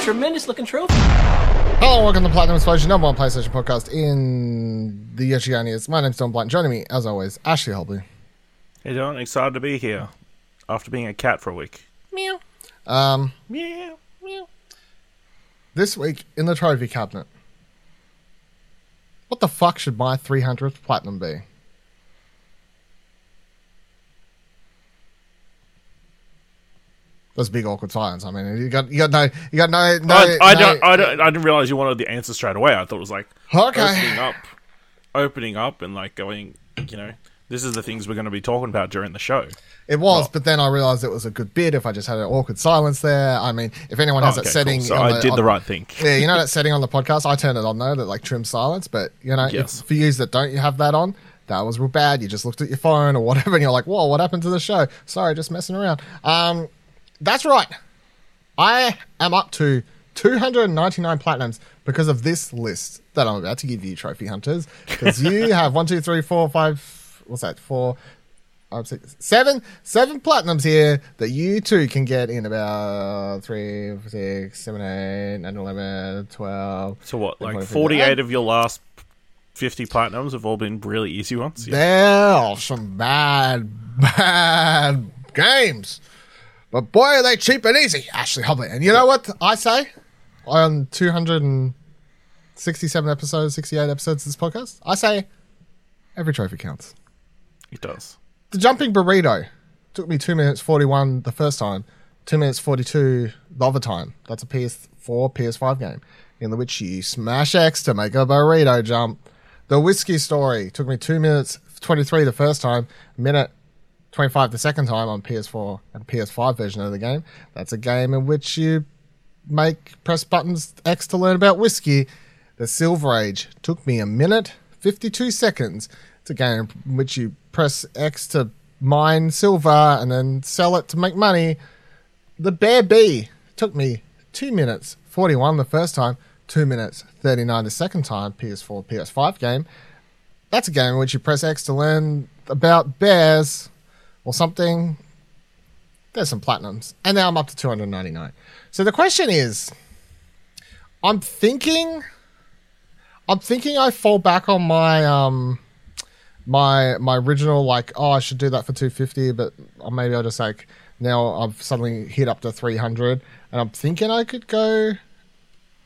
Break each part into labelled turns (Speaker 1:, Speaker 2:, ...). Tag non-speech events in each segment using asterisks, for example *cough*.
Speaker 1: tremendous looking trophy.
Speaker 2: Hello, welcome to Platinum Explosion, number one PlayStation podcast in the Oceanias. My name's Dylan Blight. Joining me, as always, Ashley Hobley.
Speaker 3: Hey John, excited to be here after being a cat for a week.
Speaker 2: Meow. Um,
Speaker 3: meow, Meow.
Speaker 2: this week in the trophy cabinet. What the fuck should my 300th platinum be? That's big awkward silence. I mean, you got you got no you got no no.
Speaker 3: I, I
Speaker 2: no-
Speaker 3: don't, I don't, I didn't realize you wanted the answer straight away. I thought it was like
Speaker 2: Okay.
Speaker 3: opening up, opening up, and like going, you know, this is the things we're going to be talking about during the show.
Speaker 2: It was,
Speaker 3: Oh.
Speaker 2: but then I realized it was a good bit if I just had an awkward silence there. I mean, if anyone has
Speaker 3: Oh,
Speaker 2: that setting,
Speaker 3: cool. So I did
Speaker 2: on-
Speaker 3: the right thing. *laughs*
Speaker 2: Yeah, you know that setting on the podcast. I turned it on though, that like trim silence. But you know,
Speaker 3: Yes.
Speaker 2: if, for you that don't you have that on, that was real bad. You just looked at your phone or whatever, and you're like, "Whoa, what happened to the show?" Sorry, just messing around. Um, that's right. I am up to 299 platinums because of this list that I'm about to give you, trophy hunters. Because you *laughs* have one, two, three, four, five. What's that? Four, five, six, seven, seven platinums here that you too can get in about three, six, seven, eight, nine, eleven, twelve.
Speaker 3: So what, like
Speaker 2: 25,
Speaker 3: forty-eight of your last fifty platinums have all been really easy ones? Yeah.
Speaker 2: There are some bad, *laughs* bad games. But boy, are they cheap and easy, Ashley Hobley. And you know what I say on 267 episodes, 68 episodes of this podcast? I say every trophy counts.
Speaker 3: It does.
Speaker 2: The jumping burrito took me 2 minutes 41 the first time, 2 minutes 42 the other time. That's a PS4, PS5 game in which you smash X to make a burrito jump. The whiskey story took me 2 minutes 23 the first time, minute 25 the second time on PS4 and PS5 version of the game. That's a game in which you make press buttons X to learn about whiskey. The Silver Age took me a minute 52 seconds. It's a game in which you press X to mine silver and then sell it to make money. The Bear Bee took me 2 minutes 41 the first time, 2 minutes 39 the second time, PS4, PS5 game. That's a game in which you press X to learn about bears or something. There's some platinums. And now I'm up to 299. So the question is I'm thinking I'm thinking I fall back on my um my my original like oh I should do that for 250 but or maybe I'll just like now I've suddenly hit up to 300 and I'm thinking I could go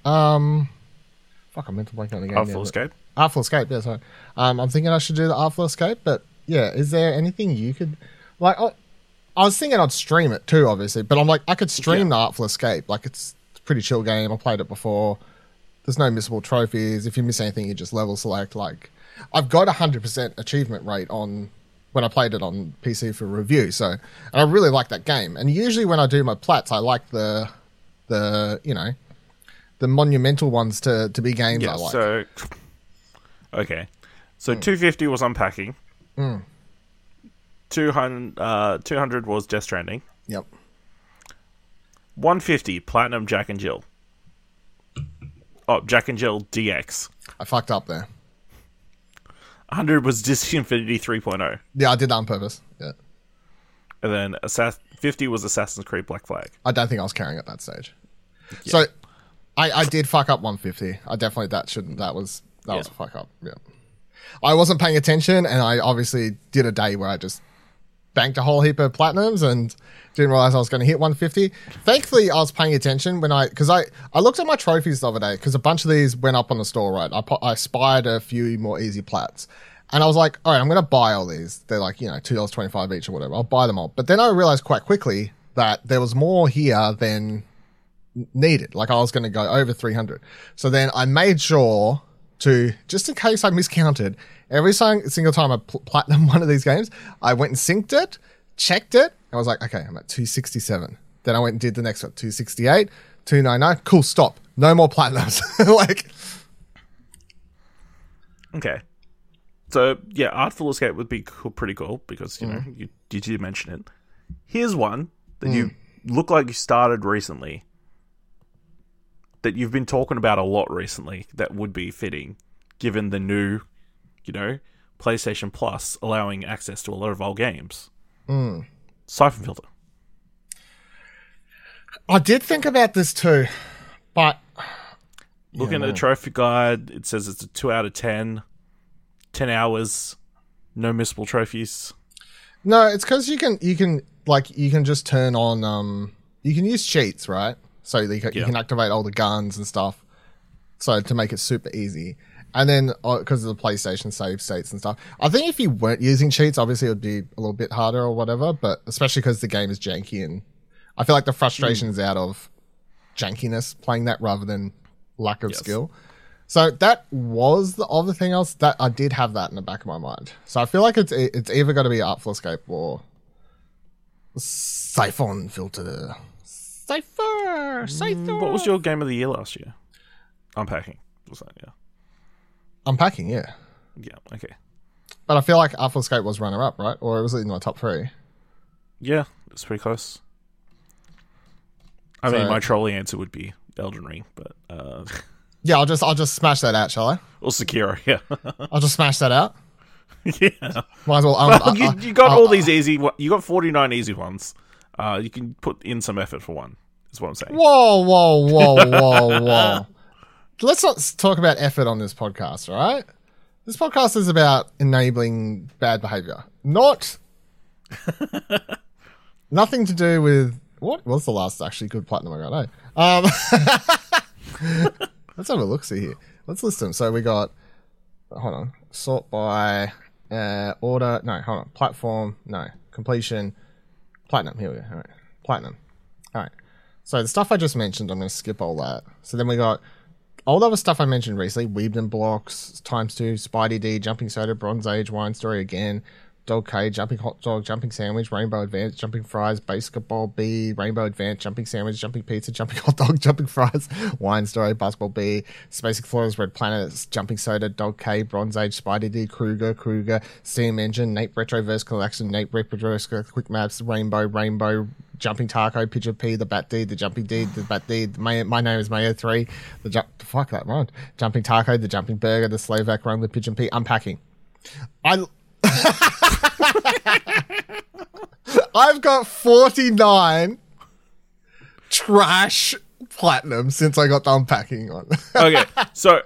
Speaker 2: um fuck I'm meant to blank on the game
Speaker 3: Artful
Speaker 2: now,
Speaker 3: escape.
Speaker 2: Artful Escape, yeah, sorry. Um, I'm thinking I should do the Artful Escape, but yeah, is there anything you could like? I, I was thinking I'd stream it too, obviously, but I'm like, I could stream the Artful Escape. Like, it's a pretty chill game. I played it before. There's no missable trophies. If you miss anything, you just level select. Like, I've got a hundred percent achievement rate on when I played it on PC for review. So, and I really like that game. And usually when I do my plats, I like the the you know the monumental ones to to be games
Speaker 3: Yeah.
Speaker 2: I like.
Speaker 3: So, okay. So
Speaker 2: hmm.
Speaker 3: two fifty was unpacking. Hmm. 200, uh, 200 was Death Stranding.
Speaker 2: yep.
Speaker 3: 150 Platinum Jack and Jill. Oh, Jack and Jill DX.
Speaker 2: I fucked up there.
Speaker 3: 100 was Disney Infinity 3.0.
Speaker 2: Yeah, I did that on purpose. Yeah.
Speaker 3: And then Assass- 50 was Assassin's Creed Black Flag.
Speaker 2: I don't think I was carrying at that stage. So I, I did fuck up 150. I definitely that shouldn't that was that was a fuck up. Yeah. I wasn't paying attention and I obviously did a day where I just banked a whole heap of platinums and didn't realize I was going to hit 150. Thankfully, I was paying attention when I because I I looked at my trophies the other day because a bunch of these went up on the store. Right, I I spied a few more easy plats, and I was like, all right, I'm going to buy all these. They're like you know two dollars twenty five each or whatever. I'll buy them all. But then I realized quite quickly that there was more here than needed. Like I was going to go over 300. So then I made sure to, just in case I miscounted, every single time I pl- platinum *laughs* one of these games, I went and synced it, checked it. I was like, okay, I'm at 267. Then I went and did the next one, 268, 299. Cool, stop. No more platinums. *laughs* like,
Speaker 3: Okay. So, yeah, Artful Escape would be cool, pretty cool because, you know,
Speaker 2: Mm.
Speaker 3: you, you did mention it. Here's one that you look like you started recently, that you've been talking about a lot recently, that would be fitting given the new, you know, PlayStation Plus allowing access to a lot of old games.
Speaker 2: Mm.
Speaker 3: Siphon Filter.
Speaker 2: I did think about this too, But
Speaker 3: Looking
Speaker 2: Yeah,
Speaker 3: at the trophy guide, it says it's a 2 out of 10. 10 hours, no missable trophies.
Speaker 2: no, it's because you can you can like you can just turn on um you can use cheats right, so you can, you can activate all the guns and stuff, so to make it super easy. And then uh, because of the PlayStation save states and stuff, I think if you weren't using cheats, obviously it would be a little bit harder or whatever. But especially because the game is janky and I feel like the frustration is out of jankiness playing that rather than lack of
Speaker 3: Yes.
Speaker 2: skill. So that was the other thing else that I did have that in the back of my mind. So I feel like it's it's either going to be Artful Escape or Siphon Filter. Cipher, Siphon.
Speaker 3: What was your game of the year last year? Unpacking. Was that, yeah.
Speaker 2: Unpacking? Yeah,
Speaker 3: Yeah, okay.
Speaker 2: but I feel like Artful Escape was runner up, right? Or it was in my top three.
Speaker 3: Yeah, it's pretty close. I mean, my trolley answer would be Elden Ring, but uh, *laughs*
Speaker 2: Yeah, I'll just I'll just smash that out, shall I?
Speaker 3: or Sekiro. *laughs* Yeah,
Speaker 2: I'll just smash that out. *laughs*
Speaker 3: yeah.
Speaker 2: Might as well. Um,
Speaker 3: Well,
Speaker 2: I-
Speaker 3: you,
Speaker 2: I-
Speaker 3: you got
Speaker 2: I-
Speaker 3: all these easy. You got forty nine easy ones. Uh, you can put in some effort for one. Is what I'm saying.
Speaker 2: Whoa, whoa, whoa, *laughs* whoa, whoa. Let's not talk about effort on this podcast, all right? This podcast is about enabling bad behavior, not *laughs* nothing to do with what was the last actually good platinum I got. Eh? Um, *laughs* let's have a look. See here. Let's list them. So we got. Hold on. Sort by uh, order. No, hold on. Platform. No. Completion. Platinum. Here we go. All right. Platinum. All right. So the stuff I just mentioned, I'm going to skip all that. So then we got all the other stuff I mentioned recently: Weebden Blocks, Times Two, Spidey D, Jumping Soda, Bronze Age, Wine Story again, Dog K, Jumping Hot Dog, Jumping Sandwich, Rainbow Advance, Jumping Fries, Basketball B, Rainbow Advance, Jumping Sandwich, Jumping Pizza, *laughs* Jumping Hot Dog, Jumping Fries, Wine Story, Basketball B, Space Explorers, Red Planet, Jumping Soda, Dog K, Bronze Age, Spidey D, Kruger, Kruger, Steam Engine, Nate Retroverse Collection, Nate Retroverse Quick Maps, Rainbow, Rainbow, Jumping Taco, Pigeon P, the Bat D, the Jumping D, the Bat D, the my name is Mayo 3, the jump, fuck that rhymed. Jumping Taco, the Jumping Burger, the Slovak Run, the Pigeon P, Unpacking. I. *laughs* I've got 49 trash platinum since I got the unpacking on. *laughs*
Speaker 3: okay, so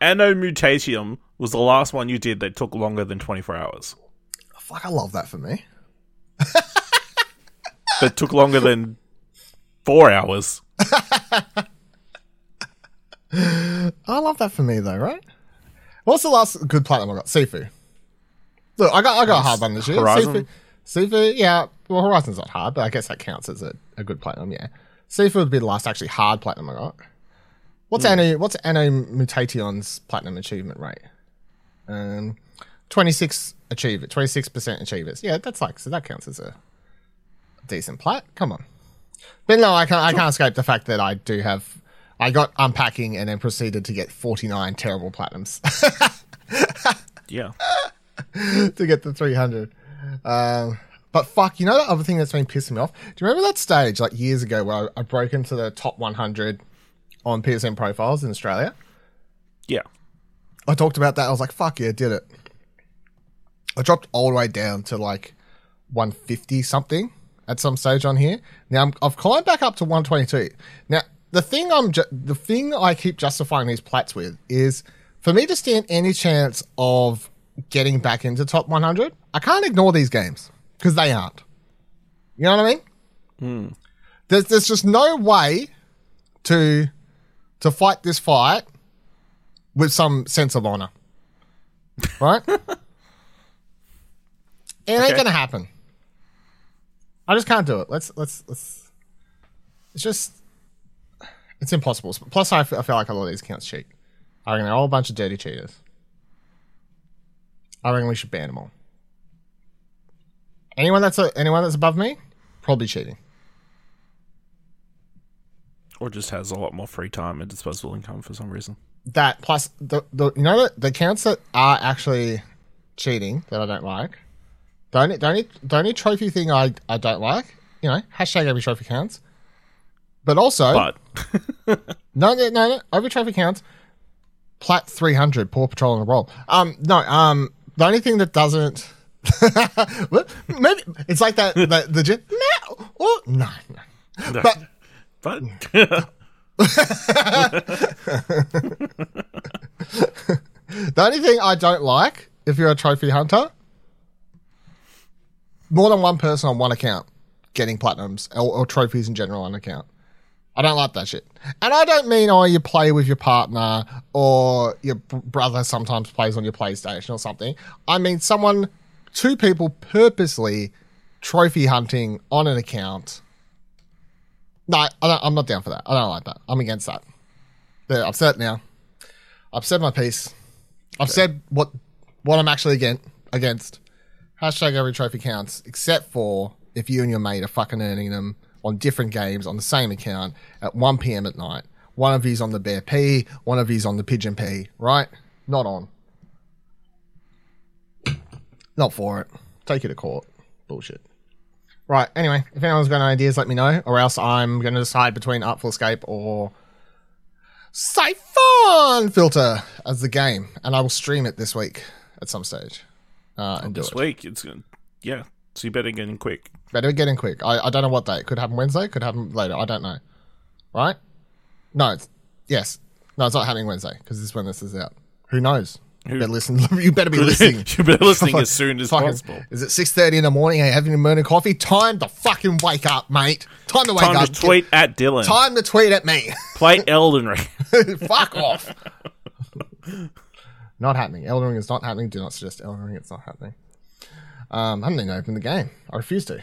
Speaker 3: Anno Mutationem was the last one you did that took longer than twenty four hours.
Speaker 2: Fuck, I love that for me. *laughs*
Speaker 3: That took longer than four hours.
Speaker 2: I love that for me though, right? What's the last good platinum I got? Sifu. Look, I got I got a hard one this year.
Speaker 3: Horizon?
Speaker 2: Yeah. Well, Horizon's not hard, but I guess that counts as a, a good platinum. Yeah, Sifu would be the last actually hard platinum I got. What's Anno What's Anno Mutationem's platinum achievement rate? Um, twenty six achieve it. twenty six percent achievers. Yeah, that's like so that counts as a decent plat. Come on, but no, I can't I can't escape the fact that I do have. I got unpacking and then proceeded to get 49 terrible platinums *laughs*
Speaker 3: Yeah. *laughs*
Speaker 2: to get the 300. Um, but fuck, you know the other thing that's been pissing me off? Do you remember that stage like years ago where I, I broke into the top 100 on PSN profiles in Australia?
Speaker 3: Yeah.
Speaker 2: I talked about that. I was like, fuck yeah, did it. I dropped all the way down to like 150 something at some stage on here. Now I'm, I've climbed back up to 122. Now the thing I'm ju- the thing I keep justifying these plats with is for me to stand any chance of getting back into top 100. I can't ignore these games because they aren't. You know what I mean? Hmm. There's there's just no way to to fight this fight with some sense of honor. Right? *laughs* it ain't
Speaker 3: Okay.
Speaker 2: gonna happen. I just can't do it. Let's let's let's. It's just it's impossible. Plus, I feel, like a lot of these accounts cheat. I reckon they're all a bunch of dirty cheaters. I reckon we should ban them all. Anyone that's a, anyone that's above me, probably cheating.
Speaker 3: Or just has a lot more free time and disposable income for some reason.
Speaker 2: that plus the, the you know the, the accounts that are actually cheating that I don't like. The only the only the only trophy thing I, I don't like, you know, hashtag every trophy counts. But also
Speaker 3: But *laughs*
Speaker 2: no no no no every trophy counts. Plat three hundred, Paw Patrol on the roll. Um no, um the only thing that doesn't *laughs* maybe it's like that *laughs* the the gen- no oh, no, no.
Speaker 3: but, *laughs*
Speaker 2: But-
Speaker 3: but
Speaker 2: The only thing I don't like, if you're a trophy hunter, more than one person on one account getting platinums or, or trophies in general on account. I don't like that shit. And I don't mean, oh, you play with your partner or your br- brother sometimes plays on your PlayStation or something. I mean, someone, two people purposely trophy hunting on an account. No, I don't, I'm not down for that. I don't like that. I'm against that. Said it now. I've said my piece. I've said what what I'm actually against. Against hashtag every trophy counts, except for if you and your mate are fucking earning them on different games on the same account at 1 p.m. at night. One of you's on the Bear P, one of you's on the Pigeon P, right? Not on. Not for it. Take it to court. Bullshit. Right, anyway, if anyone's got any ideas, let me know, or else I'm going to decide between Artful Escape or Siphon Filter as the game, and I will stream it this week at some stage uh, and do
Speaker 3: This
Speaker 2: it.
Speaker 3: week, it's gonna, yeah. So you better get in quick.
Speaker 2: Better get in quick. I, I don't know what day. It could happen Wednesday, could happen later. I don't know. Right? No, it's, yes. No, it's not happening Wednesday because this is when this is out. Who knows? You
Speaker 3: Who-
Speaker 2: better listen. *laughs* You better be *laughs* listening. *laughs*
Speaker 3: you better be listening as soon as
Speaker 2: Fucking-
Speaker 3: possible.
Speaker 2: Is it six thirty in the morning? Are you having a morning coffee? Time to fucking wake up, mate. Time to wake
Speaker 3: Time
Speaker 2: up.
Speaker 3: Time to tweet at Dylan.
Speaker 2: Time to tweet at me.
Speaker 3: Play Elden Ring.
Speaker 2: Fuck off. not happening. Elden Ring is not happening. Do not suggest Elden Ring. It's not happening. Um, I haven't even opened the game. I refuse to.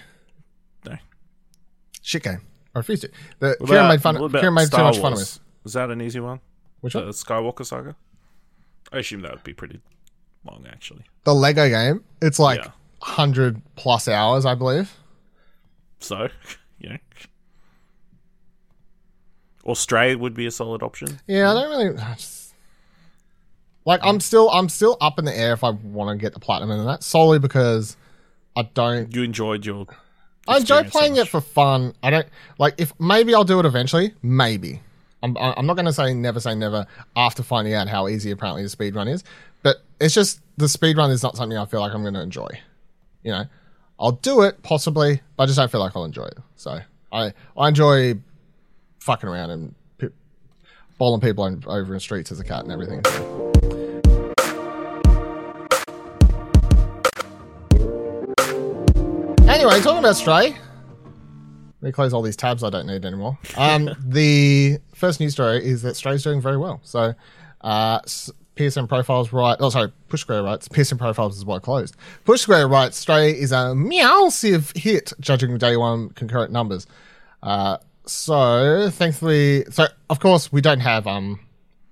Speaker 3: No.
Speaker 2: Shit game. I refuse to. The
Speaker 3: What
Speaker 2: Kieran
Speaker 3: about-
Speaker 2: made fun.
Speaker 3: what about
Speaker 2: Kieran made too
Speaker 3: Star
Speaker 2: much fun of me.
Speaker 3: Was that an easy one?
Speaker 2: Which
Speaker 3: The
Speaker 2: one?
Speaker 3: Skywalker Saga. I assume that would be pretty long, actually.
Speaker 2: The Lego game. It's like
Speaker 3: Yeah.
Speaker 2: hundred plus hours, I believe.
Speaker 3: So, *laughs* yeah. Or Stray would be a solid option.
Speaker 2: Yeah, I don't really. I *sighs* just- like, I'm still, I'm still up in the air if I want to get the platinum in that solely because I don't
Speaker 3: You enjoyed your.
Speaker 2: I enjoy
Speaker 3: experience so
Speaker 2: playing it for fun. I don't like if maybe I'll do it eventually. Maybe I'm I'm not going to say never say never after finding out how easy apparently the speed run is. But it's just the speed run is not something I feel like I'm going to enjoy. You know, I'll do it possibly, but I just don't feel like I'll enjoy it. So I I enjoy fucking around and bowling people over in streets as a cat and everything. Talking about Stray. Let me close all these tabs I don't need anymore. Um, *laughs* the first news story is that Stray's doing very well. So, uh, PSN Profiles right. Oh, sorry, Push Square writes. PSN Profiles is why closed. Push Square writes Stray is a meowsive hit, judging the day one concurrent numbers. Uh, so thankfully, so of course we don't have um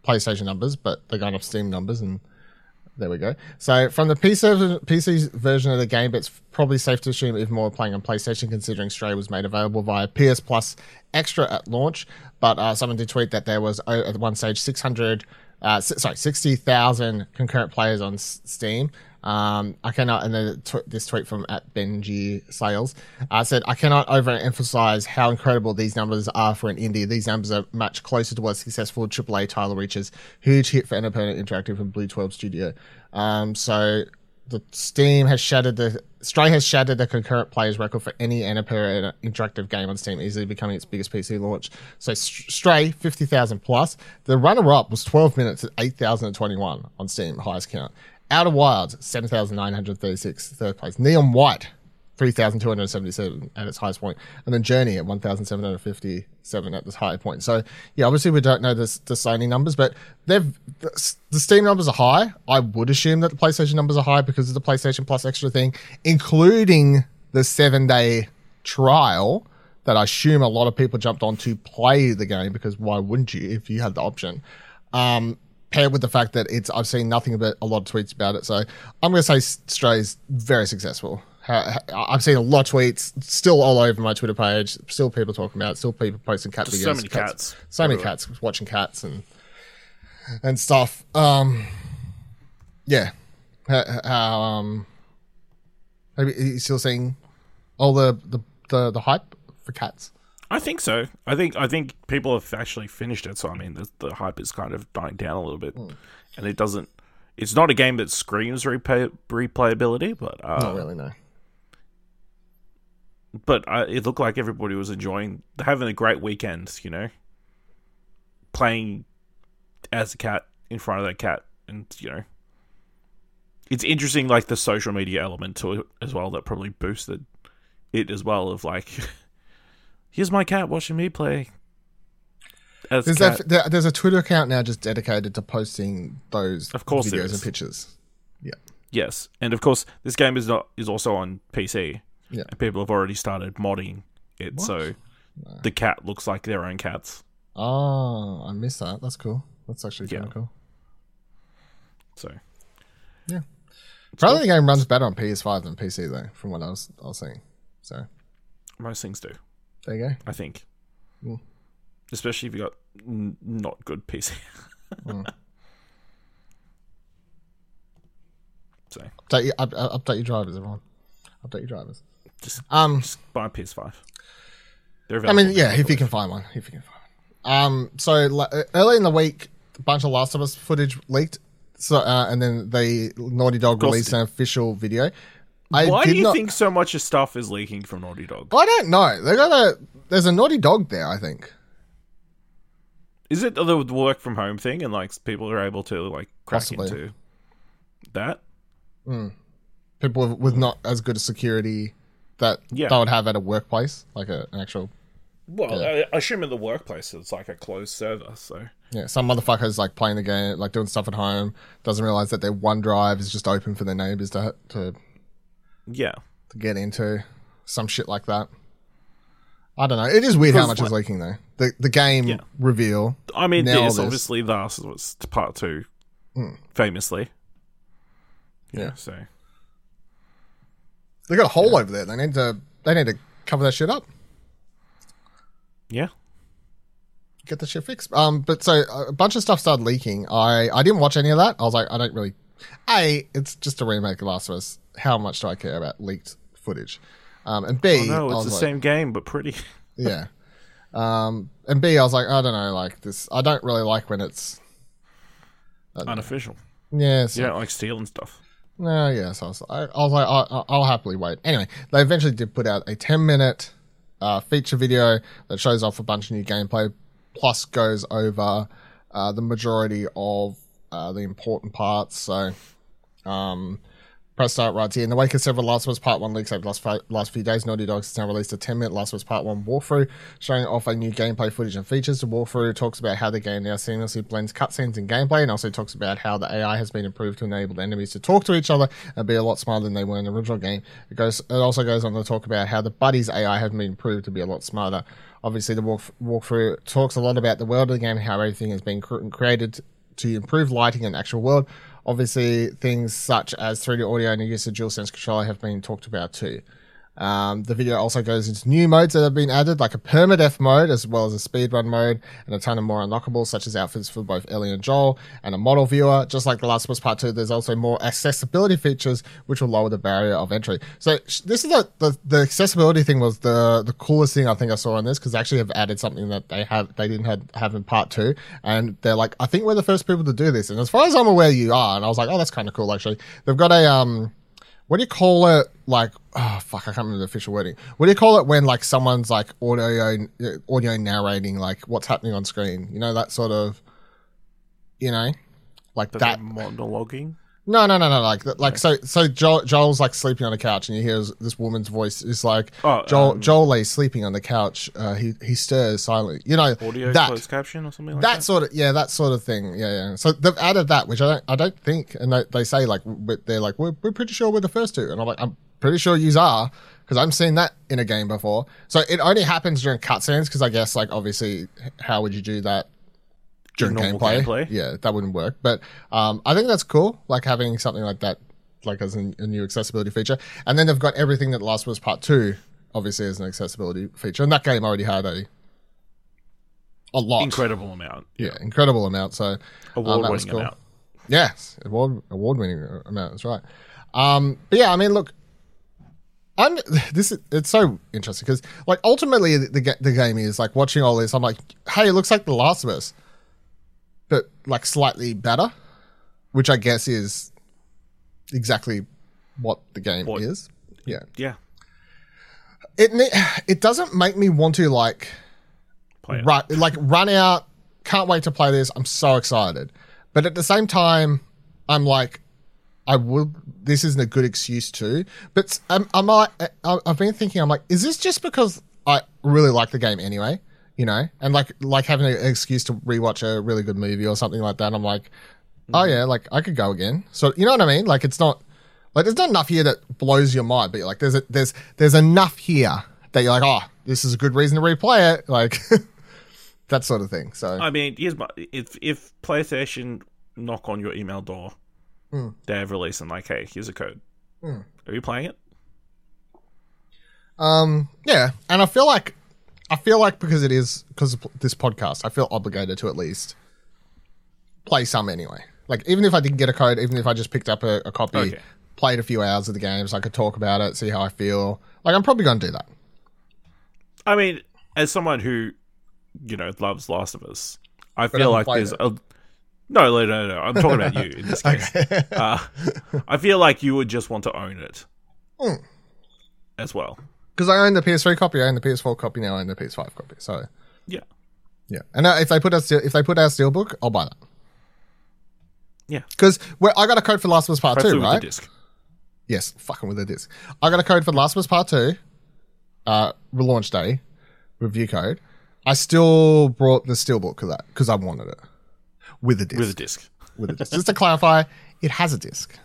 Speaker 2: PlayStation numbers, but they're going off Steam numbers and there we go. So from the PC, PC version of the game, it's probably safe to assume even more playing on PlayStation, considering Stray was made available via PS Plus Extra at launch. But uh, someone did tweet that there was uh, at one stage 600, uh, sorry, 60,000 concurrent players on Steam. Um, I cannot, and then tw- this tweet from at Benji Sales uh, said, I cannot overemphasize how incredible these numbers are for an indie. These numbers are much closer to what successful AAA title reaches. Huge hit for Annapurna Interactive and BlueTwelve Studio. Um, so the Steam has shattered the Stray has shattered the concurrent players record for any Annapurna interactive game on Steam, easily becoming its biggest PC launch. So Stray fifty thousand plus. The runner up was twelve minutes at eight thousand and twenty one on Steam, highest count. Wilds nine hundred thirty six, third place. Neon White 3,277 at its highest point, and then Journey at 1,757 at this high point. So, yeah, obviously we don't know this, the Sony numbers, but they've the, the Steam numbers are high. I would assume that the PlayStation numbers are high because of the PlayStation Plus extra thing, including the seven day trial that I assume a lot of people jumped on to play the game because why wouldn't you if you had the option? Um, paired with the fact that it's I've seen nothing but a lot of tweets about it. So I'm going to say Stray's very successful. I've seen a lot of tweets still all over my Twitter page. Still people talking about it. Still people posting cat
Speaker 3: Just
Speaker 2: videos.
Speaker 3: so many cats
Speaker 2: So many cats watching cats and and stuff. Um, yeah. Um, maybe you still seeing all the the the, the hype for cats.
Speaker 3: I think so. I think I think people have actually finished it. So I mean, the, the hype is kind of dying down a little bit,
Speaker 2: Hmm.
Speaker 3: and it doesn't. It's not a game that screams replay, replayability, but uh,
Speaker 2: Not really, no.
Speaker 3: but uh, it looked like everybody was enjoying having a great weekend. You know, playing as a cat in front of that cat, and you know, it's interesting, like the social media element to it as well that probably boosted it as well. Of like, *laughs* here's my cat watching me play. As
Speaker 2: There's,
Speaker 3: cat.
Speaker 2: that, there's a Twitter account now just dedicated to posting those
Speaker 3: Of course
Speaker 2: videos and pictures. Yeah.
Speaker 3: Yes, and of course, this game is not is also on PC.
Speaker 2: Yeah.
Speaker 3: and people have already started modding it, so the cat looks like their own cats.
Speaker 2: Oh, I missed that. That's cool. That's actually kind
Speaker 3: Yeah.
Speaker 2: of cool.
Speaker 3: So Yeah.
Speaker 2: Probably the game runs better on PS5 than PC though, from what I was I was seeing. So
Speaker 3: most things do,
Speaker 2: there you go.
Speaker 3: I think.
Speaker 2: Mm.
Speaker 3: Especially if you got n- not good PC. *laughs*
Speaker 2: Mm.
Speaker 3: so
Speaker 2: Update your, up, up- update your drivers, everyone. Update your drivers.
Speaker 3: just
Speaker 2: Um,
Speaker 3: just buy a PS5. They're
Speaker 2: I mean, yeah, if you can find one, if you can find one. Um, so like, early in the week, a bunch of Last of Us footage leaked. So uh, and then they Naughty Dog released an official video. I
Speaker 3: Why do you
Speaker 2: not,
Speaker 3: think so much of stuff is leaking from Naughty Dog?
Speaker 2: I don't know. They got a. There's a Naughty Dog there. I think.
Speaker 3: Is it the work from home thing and like people are able to like crack
Speaker 2: Possibly.
Speaker 3: into that? Hmm.
Speaker 2: People with, with not as good a security that
Speaker 3: Yeah.
Speaker 2: they would have at a workplace, like a, an actual.
Speaker 3: Well, I, I assume in the workplace it's like a closed server, so
Speaker 2: Yeah, some motherfuckers like playing the game, like doing stuff at home, doesn't realize that their OneDrive is just open for their neighbors to to
Speaker 3: yeah.
Speaker 2: to get into some shit like that. I don't know. It is weird how much is leaking though. The the game
Speaker 3: Yeah.
Speaker 2: reveal.
Speaker 3: I mean,
Speaker 2: Now
Speaker 3: obviously the Last Us Part Two, famously.
Speaker 2: Yeah.
Speaker 3: So
Speaker 2: They got a hole over there. They need to they need to cover that shit up.
Speaker 3: yeah,
Speaker 2: Get the shit fixed. Um, but so a bunch of stuff started leaking. I I didn't watch any of that. I was like, I don't really. A, it's just a remake of Last of Us. How much do I care about leaked footage? Um, and B,
Speaker 3: oh, no,
Speaker 2: I
Speaker 3: it's
Speaker 2: was
Speaker 3: the
Speaker 2: like,
Speaker 3: same game but pretty. *laughs*
Speaker 2: Yeah. Um, and B, I was like, I don't know, like this. I don't really like when it's.
Speaker 3: unofficial.
Speaker 2: Yeah. So,
Speaker 3: You don't like stealing stuff.
Speaker 2: No, yeah. So I was, I, I was like, I, I'll happily wait. Anyway, they eventually did put out a 10 minute uh, feature video that shows off a bunch of new gameplay, plus goes over uh, the majority of uh, the important parts. So, um, press start right here. In the wake of several Last of Us Part 1 leaks over the last, fi- last few days, Naughty Dog has now released a 10 minute Last of Us Part 1 walkthrough, showing off a new gameplay footage and features. The walkthrough talks about how the game now seamlessly blends cutscenes and gameplay, and also talks about how the AI has been improved to enable the enemies to talk to each other and be a lot smarter than they were in the original game. It goes. It also goes on to talk about how the buddies AI have been improved to be a lot smarter. Obviously, the walk, walkthrough talks a lot about the world of the game, how everything has been cr- created to improve lighting and actual world. Obviously, things such as 3D audio and the use of DualSense controller have been talked about too. Um, the video also goes into new modes that have been added, like a permadeath mode, as well as a speedrun mode, and a ton of more unlockables, such as outfits for both Ellie and Joel, and a model viewer. Just like The Last of Us Part 2, there's also more accessibility features, which will lower the barrier of entry. So, this is the, the, the accessibility thing was the, the coolest thing I think I saw in this, because they actually have added something that they have, they didn't have, have in Part 2, and they're like, I think we're the first people to do this, and as far as I'm aware, you are, and I was like, oh, that's kind of cool, actually. They've got a, um, what do you call it? Like, oh fuck, I can't remember the official wording. What do you call it when like someone's like audio audio narrating like what's happening on screen? You know that sort of, you know, like
Speaker 3: But
Speaker 2: that.
Speaker 3: monologuing.
Speaker 2: No, no, no, no. Like, like so, so Joel, Joel's like sleeping on a couch, and you hear this woman's voice is like,
Speaker 3: Oh,
Speaker 2: Joel,
Speaker 3: um,
Speaker 2: Joel lays sleeping on the couch. Uh, he he stirs silently. You know
Speaker 3: Audio
Speaker 2: that
Speaker 3: closed caption or something like
Speaker 2: that
Speaker 3: that.
Speaker 2: sort of yeah that sort of thing yeah yeah so they've added that which i don't i don't think and they, they say like they're like we're, we're pretty sure we're the first two and i'm like i'm pretty sure yous are because i've seen that in a game before so it only happens during cutscenes because i guess like obviously how would you do that during gameplay?
Speaker 3: gameplay.
Speaker 2: yeah that wouldn't work but um i think that's cool like having something like that like as a, a new accessibility feature and then they've got everything that last was part two obviously as an accessibility feature and that game already had a a lot
Speaker 3: Incredible amount.
Speaker 2: yeah, incredible amount. So
Speaker 3: Award
Speaker 2: was
Speaker 3: winning
Speaker 2: cool.
Speaker 3: amount.
Speaker 2: yes, award award winning amount. That's right. Um, but yeah, I mean, look, I'm *laughs* this. Is, it's so interesting because like ultimately the, the the game is like watching all this. I'm like, hey, it looks like The Last of Us, but like slightly better, which I guess is exactly what the game
Speaker 3: What-
Speaker 2: is. Yeah,
Speaker 3: Yeah.
Speaker 2: it ne- it doesn't make me want to like
Speaker 3: Play it.
Speaker 2: like run out can't wait to play this. I'm so excited. But at the same time, I'm like, I would. This isn't a good excuse to. But I'm, I- I've been thinking. I'm like, is this just because I really like the game anyway? You know, and like like having an excuse to rewatch a really good movie or something like that. I'm like, oh yeah, like I could go again. So you know what I mean? Like it's not like there's not enough here that blows your mind, but like there's a, there's there's enough here that you're like, oh, this is a good reason to replay it, like *laughs* that sort of thing. So
Speaker 3: I mean, here's my if if PlayStation knock on your email door,
Speaker 2: Hmm.
Speaker 3: they have released and like, hey, here's a code. Are you playing it?
Speaker 2: Um, yeah, and I feel like I feel like because it is because of this podcast, I feel obligated to at least play some anyway. Like even if I didn't get a code, even if I just picked up a, a copy,
Speaker 3: Okay.
Speaker 2: played a few hours of the games, I could talk about it, see how I feel. Like I'm probably going to do that.
Speaker 3: I mean, as someone who, you know, loves Last of Us, I feel
Speaker 2: haven't
Speaker 3: like there's
Speaker 2: it.
Speaker 3: a no, no, no, no. I'm talking about you *laughs* in this case. Uh, I feel like you would just want to own it
Speaker 2: Hmm.
Speaker 3: as well.
Speaker 2: Because I own the PS3 copy, I own the PS4 copy, now I own the PS5 copy. So
Speaker 3: Yeah,
Speaker 2: yeah, and if they put out if they put out Steelbook, I'll buy that.
Speaker 3: yeah.
Speaker 2: Because I got a code for Last of Us Part
Speaker 3: Hopefully
Speaker 2: Two,
Speaker 3: with
Speaker 2: right?
Speaker 3: the disc.
Speaker 2: Yes, fucking with a disc. I got a code for Last of Us Part 2, uh, relaunch day, review code. I still brought the steelbook of that because I wanted it with a disc.
Speaker 3: With a disc.
Speaker 2: with a disc. Just to clarify, it has a disc.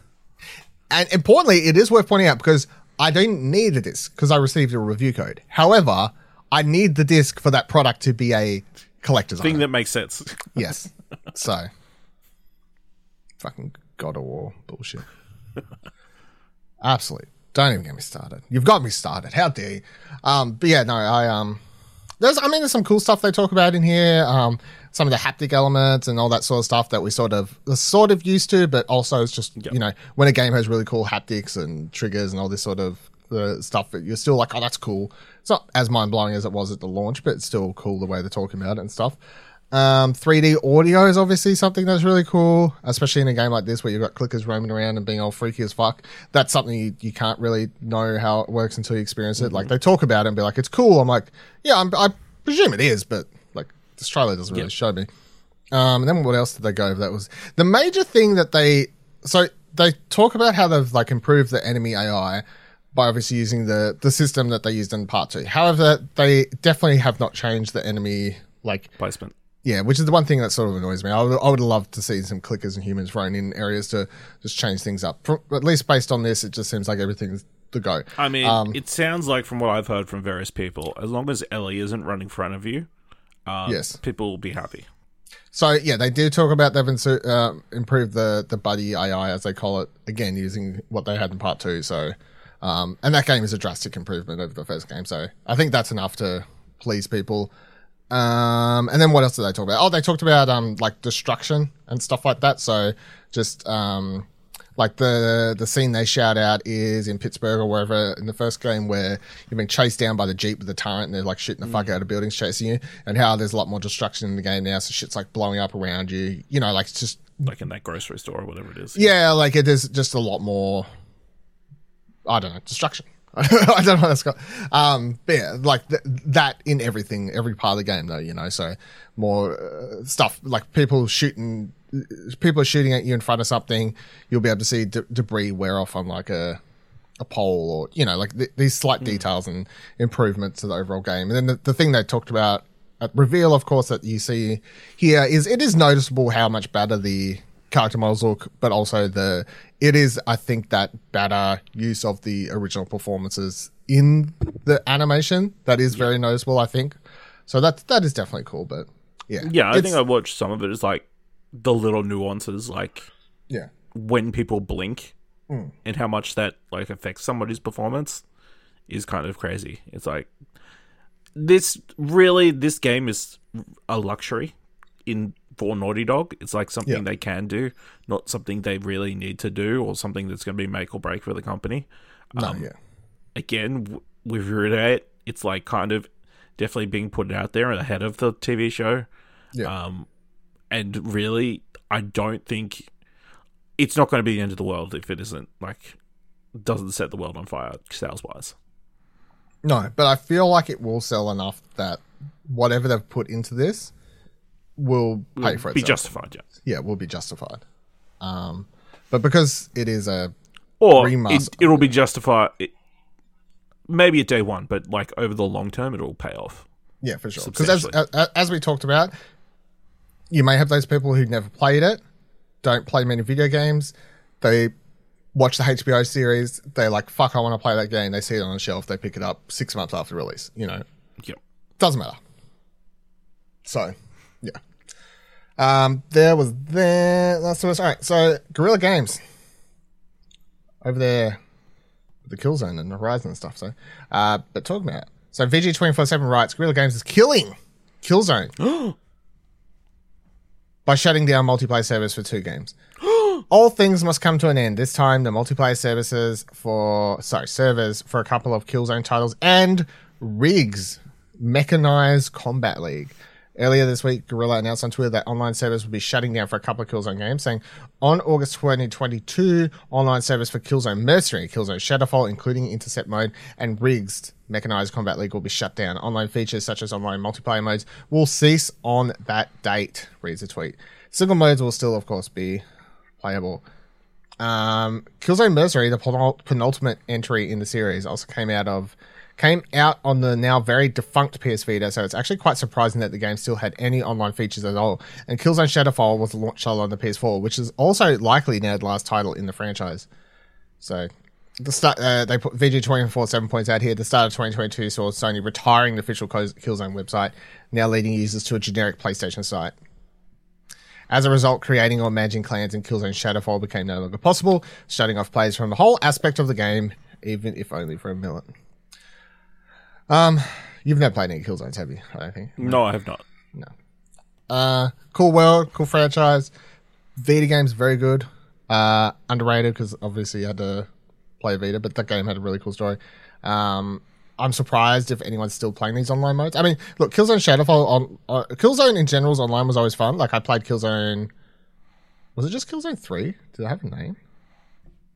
Speaker 2: And importantly, it is worth pointing out because I don't need a disc because I received a review code. However, I need the disc for that product to be a collector's
Speaker 3: Thing
Speaker 2: item.
Speaker 3: that makes sense. *laughs*
Speaker 2: Yes. So, fucking God of War bullshit. Absolutely. Don't even get me started. You've got me started. How dare you? Um, but yeah, no, I um, there's I mean, there's some cool stuff they talk about in here. Um, some of the haptic elements and all that sort of stuff that we sort of are sort of used to, but also it's just you know when a game has really cool haptics and triggers and all this sort of uh, stuff that you're still like, oh, that's cool. It's not as mind blowing as it was at the launch, but it's still cool the way they're talking about it and stuff. Um, 3D audio is obviously something that's really cool, especially in a game like this where you've got clickers roaming around and being all freaky as fuck. That's something you, you can't really know how it works until you experience it. Like they talk about it and be like, it's cool. I'm like, yeah, I'm, I presume it is, but this trailer doesn't really show me. Um, and then what else did they go over? That was the major thing that they so they talk about how they've like improved the enemy AI by obviously using the the system that they used in part two. However, they definitely have not changed the enemy like
Speaker 3: Placement.
Speaker 2: yeah, which is the one thing that sort of annoys me. I would, I would love to see some clickers and humans thrown in areas to just change things up. From, at least based on this, it just seems like everything's the go.
Speaker 3: I mean,
Speaker 2: Um,
Speaker 3: it sounds like from what I've heard from various people, as long as Ellie isn't running in front of you, uh,
Speaker 2: Yes.
Speaker 3: people will be happy.
Speaker 2: So yeah, they do talk about they've insu- uh, improved the the buddy AI as they call it again using what they had in part two. So, um, and that game is a drastic improvement over the first game. So I think that's enough to please people. Um, and then what else did they talk about? Oh, they talked about um like destruction and stuff like that. So just um like the the scene they shout out is in Pittsburgh or wherever in the first game where you've been chased down by the jeep with the turret and they're like shooting the fuck out of buildings chasing you, and how there's a lot more destruction in the game now, so shit's like blowing up around you. You know, like it's just
Speaker 3: Like in that grocery store or whatever it is.
Speaker 2: yeah, like it is just a lot more. I don't know destruction. *laughs* I don't know what that's called. Um, but yeah, like th- that in everything, every part of the game, though. You know, so more uh, stuff like people shooting, people are shooting at you in front of something. You'll be able to see de- debris wear off on like a a pole, or you know, like th- these slight hmm. details and improvements to the overall game. And then the, the thing they talked about at reveal, of course, that you see here is it is noticeable how much better the character models look, but also the it is I think that better use of the original performances in the animation that is very noticeable. I think so. That that is definitely cool. But yeah,
Speaker 3: Yeah, I think I watched some of it. It's like the little nuances, like
Speaker 2: yeah.
Speaker 3: when people blink
Speaker 2: Hmm.
Speaker 3: and how much that like affects somebody's performance is kind of crazy. It's like this really this game is a luxury in for Naughty Dog. It's like something
Speaker 2: Yeah.
Speaker 3: they can do, not something they really need to do or something that's going to be make or break for the company.
Speaker 2: No,
Speaker 3: Um,
Speaker 2: yeah,
Speaker 3: Again, w- with Rudate, it's like kind of definitely being put out there ahead of the TV show.
Speaker 2: yeah.
Speaker 3: Um, and really, I don't think it's not going to be the end of the world if it isn't like doesn't set the world on fire sales wise.
Speaker 2: No, but I feel like it will sell enough that whatever they've put into this will pay for
Speaker 3: Be justified, yeah.
Speaker 2: yeah, will be justified. Um, but because it is a
Speaker 3: Or it,
Speaker 2: Remaster.
Speaker 3: it'll be justified. It, maybe at day one, but like over the long term, it'll pay off.
Speaker 2: Yeah, for sure. Because as, as as we talked about, you may have those people who never played it, don't play many video games. They watch the HBO series. They're like, "Fuck, I want to play that game." They see it on the shelf. They pick it up six months after release. You know,
Speaker 3: Yep.
Speaker 2: doesn't matter. So, yeah. Um, there was there. That's what. All right. So, Guerrilla Games over there, with the Killzone and Horizon and stuff. So, uh, but talking about it. so VG twenty four seven writes Guerrilla Games is killing Killzone *gasps* *gasps* by shutting down multiplayer servers for two games. *gasps* All things must come to an end. This time, the multiplayer services for sorry servers for a couple of Killzone titles and rigs, mechanized combat league. Earlier this week, Guerrilla announced on Twitter that online servers would be shutting down for a couple of Killzone games, saying on August 2022, online servers for Killzone Mercenary, Killzone Shadowfall, including Intercept mode, and rigged mechanized combat league will be shut down. Online features such as online multiplayer modes will cease on that date, reads the tweet. Single modes will still, of course, be playable. Um, Killzone Mercenary, the penultimate entry in the series, also came out of came out on the now very defunct PS Vita, so it's actually quite surprising that the game still had any online features at all. And Killzone Shadowfall was launched launch on the PS4, which is also likely now the last title in the franchise. So the start, uh, they put VG twenty four seven points out here. The start of twenty twenty two saw Sony retiring the official Killzone website, now leading users to a generic PlayStation site. As a result, creating or managing clans in Killzone Shadowfall became no longer possible, shutting off players from the whole aspect of the game, even if only for a minute. Um, you've never played any Killzones, have you? I don't think.
Speaker 3: No, I have not. No.
Speaker 2: Uh, cool world, cool franchise. Vita game's very good. Uh, underrated because obviously you had to play Vita, but that game had a really cool story. Um, I'm surprised if anyone's still playing these online modes. I mean, look, Killzone Shadowfall on uh, Killzone in general's online was always fun. Like I played Killzone. Was it just Killzone Three? Did I have a name?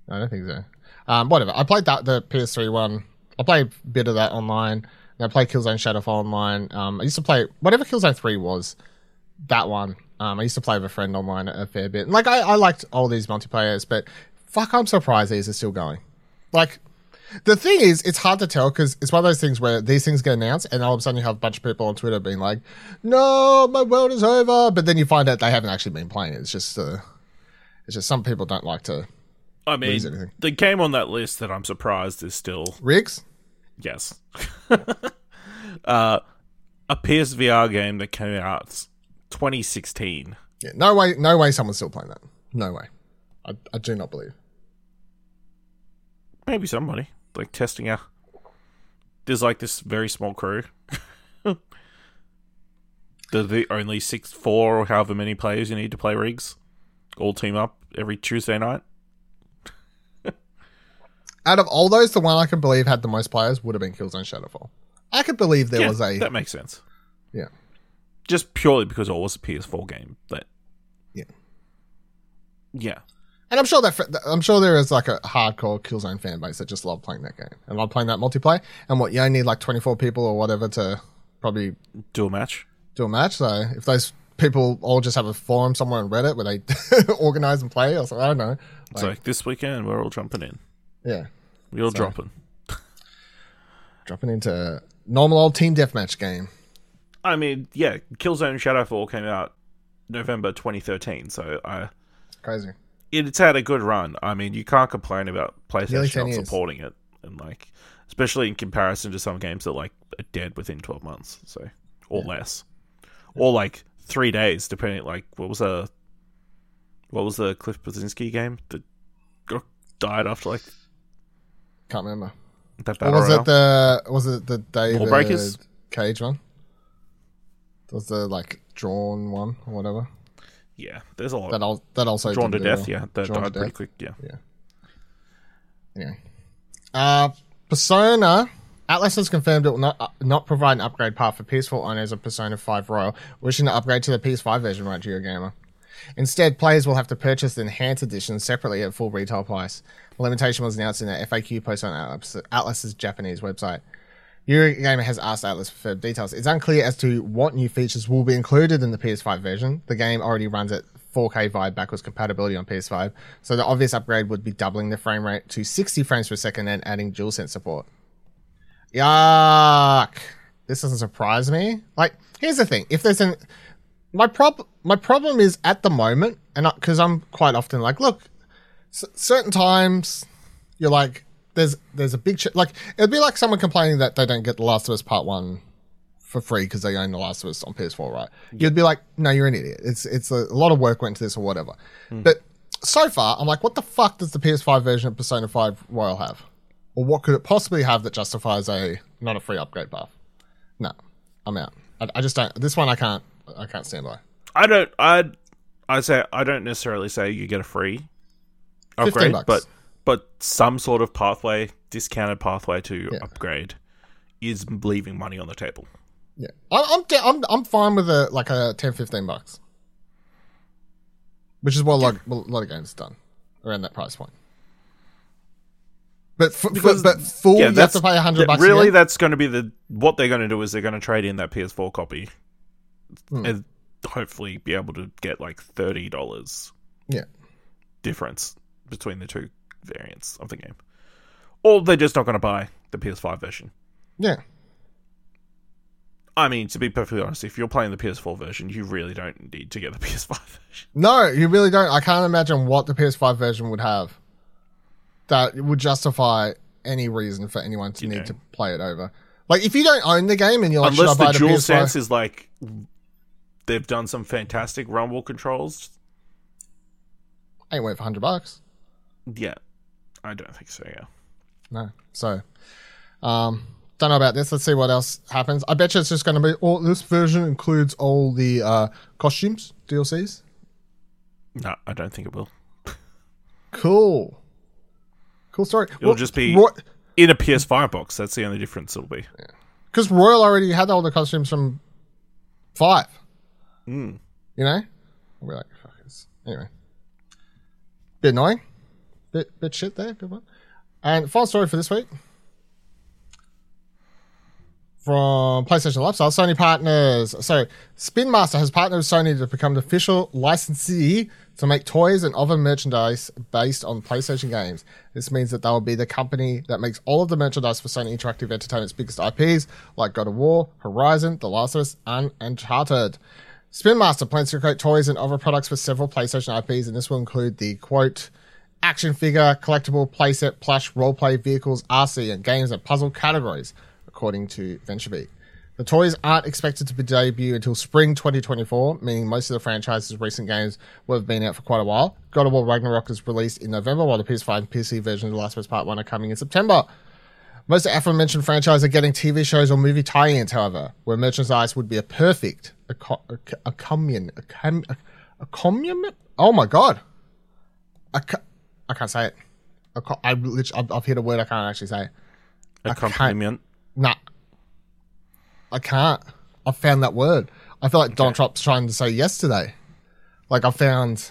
Speaker 2: I don't think so. Um, whatever. I played that the PS3 one. I play a bit of that online. I play Killzone Shadowfall online. Um, I used to play whatever Killzone Three was. That one. Um, I used to play with a friend online a fair bit. And, like I, I liked all these multiplayers, but fuck, I'm surprised these are still going. Like the thing is, it's hard to tell because it's one of those things where these things get announced, and all of a sudden you have a bunch of people on Twitter being like, "No, my world is over," but then you find out they haven't actually been playing it. It's just, uh, it's just some people don't like to
Speaker 3: I mean,
Speaker 2: Lose anything.
Speaker 3: the game on that list that I'm surprised is still
Speaker 2: rigs.
Speaker 3: yes, *laughs* uh, a PSVR game that came out 2016.
Speaker 2: Yeah, no way, no way, someone's still playing that. No way. I, I do not believe.
Speaker 3: Maybe somebody like testing out. There's like this very small crew. *laughs* They're the only six, four, or however many players you need to play rigs. All team up every Tuesday night.
Speaker 2: Out of all those, the one I could believe had the most players would have been Killzone Shadowfall. I could believe there
Speaker 3: yeah,
Speaker 2: was a
Speaker 3: that makes sense.
Speaker 2: yeah.
Speaker 3: Just purely because it was a PS4 game. That
Speaker 2: Yeah.
Speaker 3: yeah,
Speaker 2: And I'm sure that I'm sure there is like a hardcore Killzone fan base that just love playing that game and love playing that multiplayer. And what you only need like 24 people or whatever to probably
Speaker 3: do a match.
Speaker 2: do a match. So if those people all just have a forum somewhere on Reddit where they *laughs* organize and play, or something, I don't know.
Speaker 3: It's
Speaker 2: Like,
Speaker 3: like this weekend we're all jumping in.
Speaker 2: Yeah,
Speaker 3: We're all
Speaker 2: So-
Speaker 3: dropping. *laughs*
Speaker 2: dropping into normal old team deathmatch game.
Speaker 3: I mean, yeah, Killzone Shadowfall came out November 2013, so I
Speaker 2: Crazy.
Speaker 3: it's had a good run. I mean, you can't complain about
Speaker 2: Nearly
Speaker 3: PlayStation
Speaker 2: 10
Speaker 3: not
Speaker 2: years.
Speaker 3: supporting it, and like, especially in comparison to some games that like are dead within 12 months, so or less, or like three days, depending. Like, what was a what was the Cliff Bleszinski game that died after like
Speaker 2: Can't remember.
Speaker 3: that
Speaker 2: Or was
Speaker 3: royale?
Speaker 2: it the was it the David
Speaker 3: Lawbreakers?
Speaker 2: Cage one? Was the like drawn one or whatever?
Speaker 3: yeah, there's a lot.
Speaker 2: That al- that also
Speaker 3: Drawn to death,
Speaker 2: well.
Speaker 3: yeah, that
Speaker 2: Drawn to
Speaker 3: died pretty
Speaker 2: Death.
Speaker 3: quick, yeah.
Speaker 2: Anyway, uh, Persona. Atlus has confirmed it will not uh, not provide an upgrade path for PS4 owners of Persona 5 Royal wishing to upgrade to the PS5 version, right, Eurogamer. Instead, players will have to purchase the enhanced edition separately at full retail price. The limitation was announced in an FAQ post on Atlus, Atlus's Japanese website. Eurogamer has asked Atlus for details. It's unclear as to what new features will be included in the PS5 version. The game already runs at 4K via backwards compatibility on PS5, so the obvious upgrade would be doubling the frame rate to 60 frames per second and adding DualSense support. Yuck! This doesn't surprise me. Like, here's the thing: if there's an my prob my problem is at the moment, and because I'm quite often like, look, s- certain times you're like, there's there's a big ch- like it'd be like someone complaining that they don't get The Last of Us Part One for free because they own The Last of Us on PS4, right? You'd be like, no, you're an idiot. It's it's a, a lot of work went into this or whatever. Hmm. But so far, I'm like, what the fuck does the PS5 version of Persona 5 Royal have? Or what could it possibly have that justifies a not a free upgrade path? No, I'm out. I, I just don't. This one I can't. I can't stand by.
Speaker 3: I don't. I I say I don't necessarily say you get a free upgrade, but but some sort of pathway, discounted pathway to
Speaker 2: Yeah.
Speaker 3: upgrade, is leaving money on the table.
Speaker 2: Yeah, I'm I'm da- I'm, I'm fine with a like a 10, 15 bucks, which is what a lot, a lot of games done around that price point. But
Speaker 3: Because-
Speaker 2: but full, you have
Speaker 3: that's-
Speaker 2: to pay hundred bucks.
Speaker 3: Really, that's going to be the what they're going to do is they're going to trade in that PS4 copy,
Speaker 2: Hmm.
Speaker 3: and hopefully be able to get like thirty dollars
Speaker 2: yeah.
Speaker 3: difference between the two variants of the game, or they're just not going to buy the PS5 version.
Speaker 2: Yeah.
Speaker 3: I mean, to be perfectly honest, if you're playing the PS4 version, you really don't need to get the *laughs* PS5 version.
Speaker 2: No, you really don't. I can't imagine what the PS5 version would have that would justify any reason for anyone to
Speaker 3: You
Speaker 2: need
Speaker 3: know.
Speaker 2: to play it over. Like, if you don't own the game and you're like,
Speaker 3: Unless
Speaker 2: should I buy
Speaker 3: the
Speaker 2: the,
Speaker 3: dual
Speaker 2: PS5?
Speaker 3: sense is like they've done some fantastic rumble controls.
Speaker 2: ain't worth hundred bucks.
Speaker 3: Yeah, I don't think so. Yeah.
Speaker 2: No. So, um, don't know about this. Let's see what else happens. I bet you it's just going to be all. This version includes all the uh, costumes, DLCs.
Speaker 3: No, I don't think it will.
Speaker 2: Cool. Cool story.
Speaker 3: It'll just be in a PS5 box. That's the only difference it'll be.
Speaker 2: because Royal already had all the costumes from five.
Speaker 3: Mm.
Speaker 2: You know, we're like fuckers. Anyway, bit annoying, bit bit shit there. Bit what? And final story for this week from PlayStation Lifestyle, Sony partners. So, Spin Master has partnered with Sony to become the official licensee to make toys and other merchandise based on PlayStation games. This means that they will be the company that makes all of the merchandise for Sony Interactive Entertainment's biggest IPs, like God of War, Horizon, The Last of Us, and Uncharted. Spin Master plans to create toys and other products for several PlayStation IPs, and this will include the quote action figure, collectible, playset, plush, roleplay vehicles, RC, and games and puzzle categories, according to VentureBeat. The toys aren't expected to be debut until spring 2024, meaning most of the franchise's recent games will have been out for quite a while. God of War Ragnarok is released in November, while the PS5 and PC version of The Last of Us Part 1 are coming in September. Most of the aforementioned franchises are getting TV shows or movie tie-ins, however, where merchandise would be a perfect a, co- a, a commune, a, com, a, a commune. Oh my god, a co- I can't say it. A co- I literally, I've, I've hit a word I can't actually say.
Speaker 3: A
Speaker 2: can't-
Speaker 3: complement.
Speaker 2: Nah, I can't. I found that word. I feel like Donald Trump's trying to say yesterday. Like I found,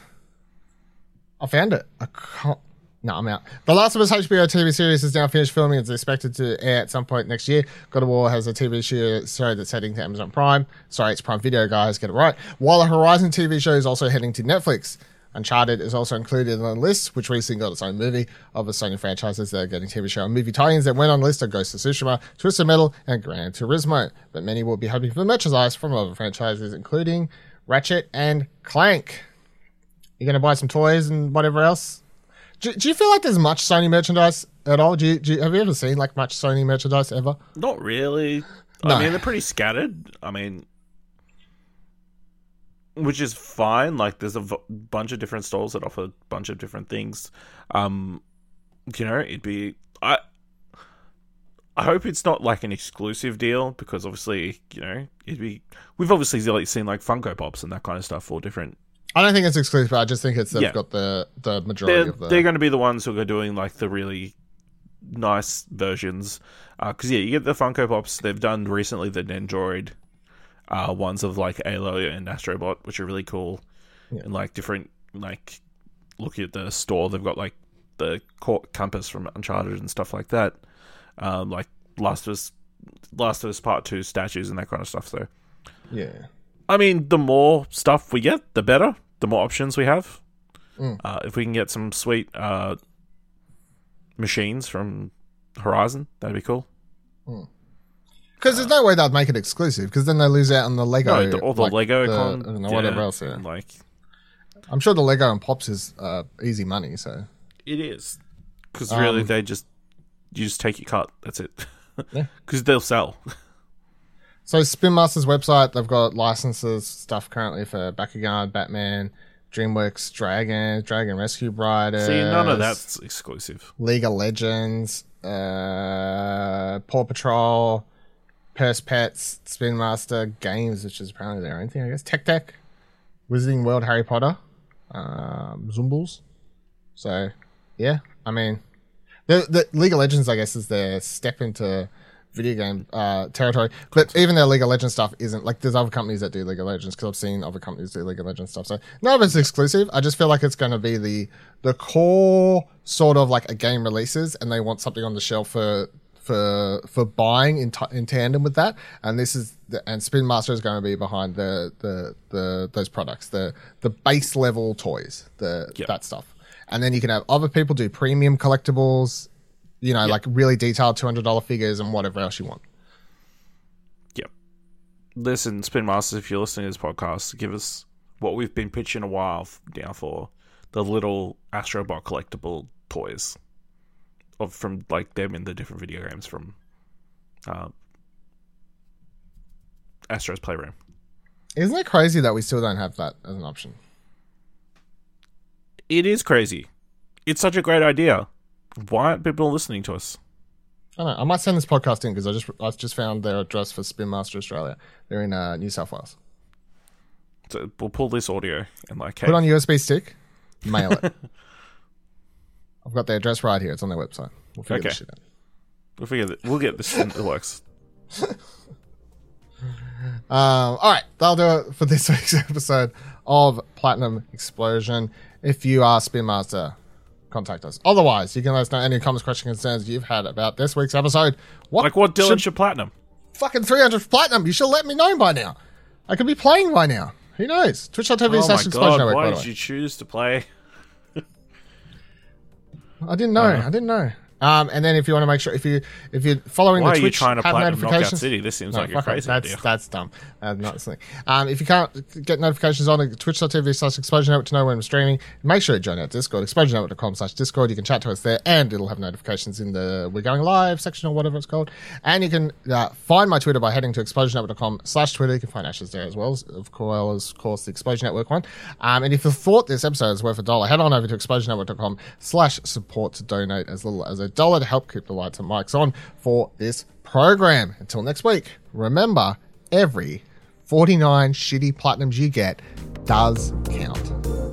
Speaker 2: I found it. I can't. No, I'm out. The Last of Us HBO TV series is now finished filming. It's expected to air at some point next year. God of War has a TV show, that's heading to Amazon Prime. Sorry, it's Prime Video, guys. Get it right. While the Horizon TV show is also heading to Netflix. Uncharted is also included on the list, which recently got its own movie of the Sony franchises that are getting TV show and movie tie-ins that went on the list are Ghost of Tsushima, Twisted Metal, and Gran Turismo. But many will be hoping for merchandise from other franchises, including Ratchet and Clank. You're going to buy some toys and whatever else? Do, do you feel like there's much Sony merchandise at all? Do you, do you, have you ever seen like much Sony merchandise ever?
Speaker 3: Not really.
Speaker 2: No.
Speaker 3: I mean, they're pretty scattered. I mean, which is fine. Like, there's a v- bunch of different stalls that offer a bunch of different things. Um, you know, it'd be I. I hope it's not like an exclusive deal because obviously, you know, it'd be. We've obviously seen like Funko Pops and that kind of stuff for different.
Speaker 2: I don't think it's exclusive. I just think it's they've
Speaker 3: Yeah.
Speaker 2: got the the majority
Speaker 3: They're
Speaker 2: of the.
Speaker 3: they're going to be the ones who are doing like the really nice versions. Because yeah, you get the Funko Pops. They've done recently the Nendroid uh, ones of like Aloy and Astrobot, which are really cool,
Speaker 2: Yeah.
Speaker 3: and like different like looking at the store, they've got like the court compass from Uncharted and stuff like that. Um, like Last of Us Last of Us Part Two statues and that kind of stuff. So,
Speaker 2: Yeah.
Speaker 3: I mean, the more stuff we get, the better. The more options we have.
Speaker 2: Mm.
Speaker 3: Uh, if we can get some sweet uh, machines from Horizon, that'd be cool.
Speaker 2: Because there's no way they'd make it exclusive. Because then they lose out on the Lego.
Speaker 3: No, the, all the
Speaker 2: like,
Speaker 3: Lego,
Speaker 2: the-
Speaker 3: con-
Speaker 2: I don't know,
Speaker 3: yeah,
Speaker 2: whatever else. Yeah.
Speaker 3: Like
Speaker 2: I'm sure the Lego and Pops is uh, easy money. So
Speaker 3: it is, because
Speaker 2: Um,
Speaker 3: really they just you just take your cut. That's it.
Speaker 2: Yeah. *laughs*
Speaker 3: Because they'll sell. *laughs*
Speaker 2: So Spin Master's website, they've got licenses stuff currently for Bakugan, Batman, DreamWorks, Dragon, Dragon Rescue Riders.
Speaker 3: See, none of that's exclusive.
Speaker 2: League of Legends, uh, Paw Patrol, Purse Pets, Spin Master, Games, which is apparently their own thing, I guess. Tech Deck, Wizarding World, Harry Potter, um, Zumbles. So, yeah, I mean, the, the League of Legends, I guess, is their step into video game uh, territory. But even their League of Legends stuff isn't like there's other companies that do League of Legends because I've seen other companies do League of Legends stuff. So none of it's exclusive. I just feel like it's going to be the the core sort of like a game releases, and they want something on the shelf for for for buying in, t- in tandem with that. And this is the, and Spin Master is going to be behind the the the those products, the the base level toys, the
Speaker 3: Yep.
Speaker 2: that stuff. And then you can have other people do premium collectibles, you know, like really detailed two hundred dollar figures and whatever else you want.
Speaker 3: Yep. Listen, Spin Masters, if you're listening to this podcast, give us what we've been pitching a while now for the little Astrobot collectible toys of from like them in the different video games from uh, Astro's Playroom.
Speaker 2: Isn't it crazy that we still don't have that as an option?
Speaker 3: It is crazy. It's such a great idea. Why aren't people listening to us?
Speaker 2: I don't know. I might send this podcast in because I just I just found their address for Spin Master Australia. They're in uh, New South Wales.
Speaker 3: So we'll pull this audio and like, hey,
Speaker 2: Put on USB stick, mail it. *laughs* I've got their address right here. It's on their website. We'll figure
Speaker 3: Okay.
Speaker 2: this shit out.
Speaker 3: we'll figure that. We'll get this in the works.
Speaker 2: Um, *laughs* all right, that'll do it for this *laughs* week's episode of Platinum Explosion. If you are Spin Master, contact us. Otherwise, you can let us know any comments, questions, concerns you've had about this week's episode. What
Speaker 3: Like what Dylan
Speaker 2: should
Speaker 3: should platinum?
Speaker 2: fucking 300 platinum? You should let me know by now. I could be playing by now. Who knows? Twitch.tv
Speaker 3: Oh
Speaker 2: slash Explosion! Network,
Speaker 3: Why did you choose to play?
Speaker 2: I didn't know.
Speaker 3: Uh-huh.
Speaker 2: I didn't know. Um, and then if you want to make sure if you if you're following
Speaker 3: Why
Speaker 2: the
Speaker 3: are you
Speaker 2: Twitch
Speaker 3: trying to
Speaker 2: have notifications.
Speaker 3: City? This seems
Speaker 2: No,
Speaker 3: like a crazy
Speaker 2: that's
Speaker 3: idea.
Speaker 2: that's dumb. Uh, not something. Um, if you can't get notifications on twitch.tv slash explosion network to know when we're streaming, make sure you join our Discord, explosionnetwork.com slash Discord. You can chat to us there and it'll have notifications in the we're going live section or whatever it's called. And you can uh, find my Twitter by heading to explosionnetwork.com slash Twitter. You can find Ashes there as well, of course, of course the Explosion Network one. Um, and if you thought this episode is worth a dollar, head on over to explosionnetwork.com slash support to donate as little as a dollar to help keep the lights and mics on for this program. Until next week, remember every 49 shitty platinums you get does count.